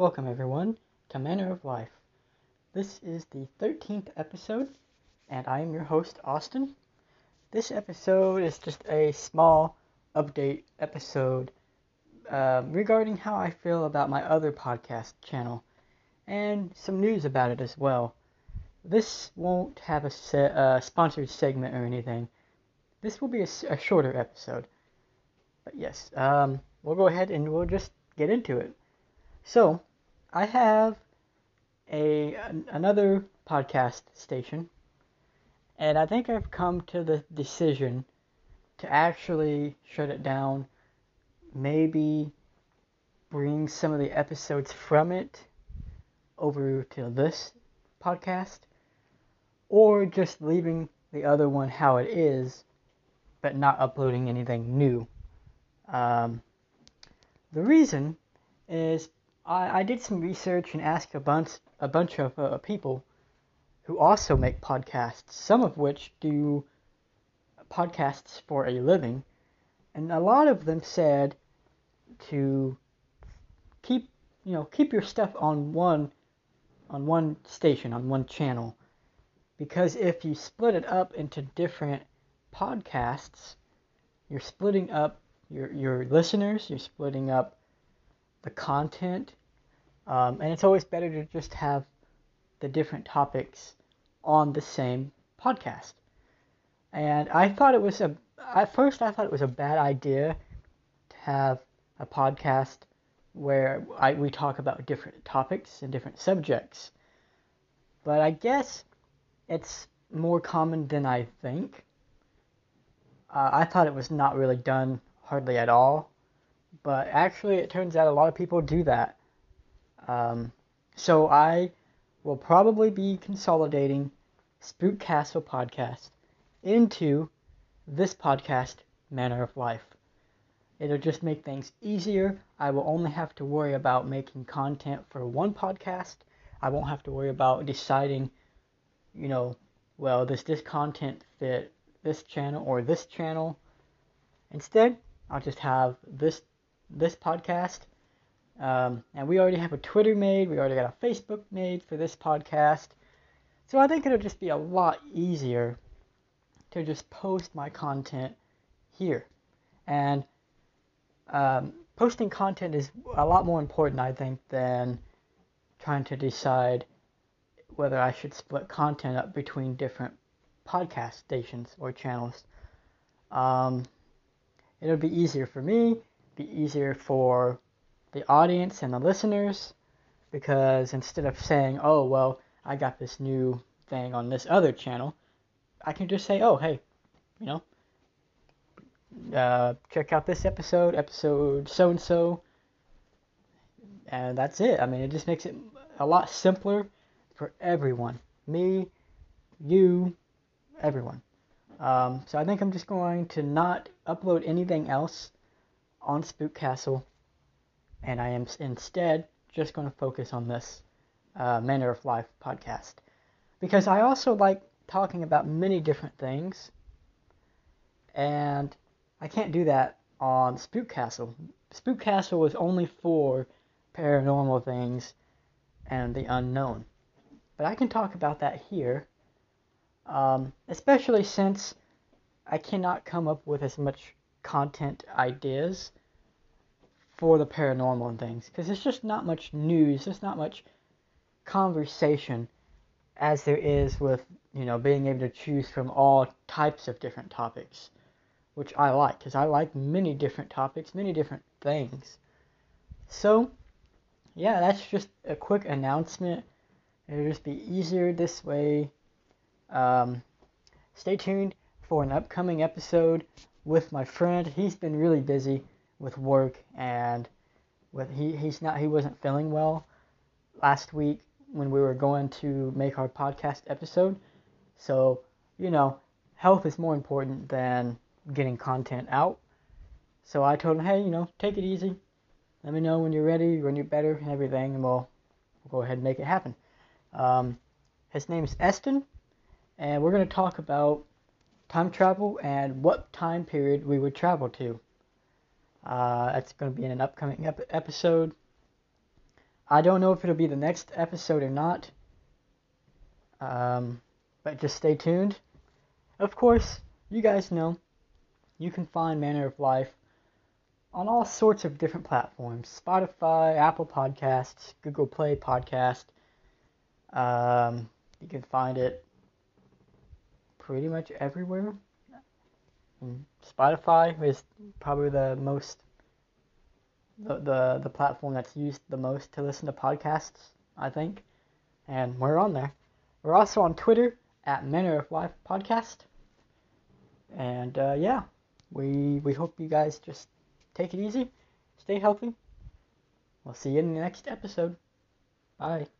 Welcome, everyone, to Manner of Life. This is the 13th episode, and I am your host, Austin. This episode is just a small update episode um, regarding how I feel about my other podcast channel and some news about it as well. This won't have a se- uh, sponsored segment or anything. This will be a, a shorter episode. But yes, um, we'll go ahead and we'll just get into it. So, I have a another podcast station, and I think I've come to the decision to actually shut it down. Maybe bring some of the episodes from it over to this podcast, or just leaving the other one how it is, but not uploading anything new. Um, the reason is I, I did some research and asked a bunch a bunch of uh, people who also make podcasts, some of which do podcasts for a living, and a lot of them said to keep you know keep your stuff on one on one station on one channel. Because if you split it up into different podcasts you're splitting up your your listeners you're splitting up the content um, and it's always better to just have the different topics on the same podcast and i thought it was a at first i thought it was a bad idea to have a podcast where I, we talk about different topics and different subjects. But I guess it's more common than I think. Uh, I thought it was not really done hardly at all, but actually, it turns out a lot of people do that. Um, so I will probably be consolidating Spook Castle podcast into this podcast, Manner of Life. It'll just make things easier. I will only have to worry about making content for one podcast. I won't have to worry about deciding, you know, well, does this content fit this channel or this channel? Instead, I'll just have this this podcast. Um, and we already have a Twitter made. We already got a Facebook made for this podcast. So I think it'll just be a lot easier to just post my content here. And um, posting content is a lot more important, I think, than trying to decide whether I should split content up between different podcast stations or channels. Um, it'll be easier for me, be easier for the audience and the listeners, because instead of saying, oh, well, I got this new thing on this other channel, I can just say, oh, hey, you know, uh, check out this episode, episode so and so, and that's it. I mean, it just makes it a lot simpler for everyone me, you, everyone. Um, so I think I'm just going to not upload anything else on Spook Castle, and I am instead just going to focus on this uh, Manner of Life podcast because I also like talking about many different things, and I can't do that on Spook Castle. Spook Castle is only for paranormal things and the unknown. But I can talk about that here, um, especially since I cannot come up with as much content ideas for the paranormal and things because there's just not much news, there's not much conversation as there is with you know being able to choose from all types of different topics which I like because I like many different topics, many different things. So, yeah, that's just a quick announcement. It'll just be easier this way. Um, stay tuned for an upcoming episode with my friend. He's been really busy with work and with he he's not he wasn't feeling well last week when we were going to make our podcast episode. So, you know, health is more important than getting content out. So I told him, hey, you know, take it easy. Let me know when you're ready, when you're better, and everything, and we'll, we'll go ahead and make it happen. Um, his is Eston, and we're going to talk about time travel and what time period we would travel to. Uh, that's going to be in an upcoming ep- episode. I don't know if it'll be the next episode or not. Um, but just stay tuned. Of course, you guys know you can find Manner of Life on all sorts of different platforms Spotify, Apple Podcasts, Google Play Podcast. Um, you can find it pretty much everywhere. Spotify is probably the most the, the the platform that's used the most to listen to podcasts, I think. And we're on there. We're also on Twitter at Manner of Life Podcast. And uh, yeah, we we hope you guys just take it easy, stay healthy. We'll see you in the next episode. Bye.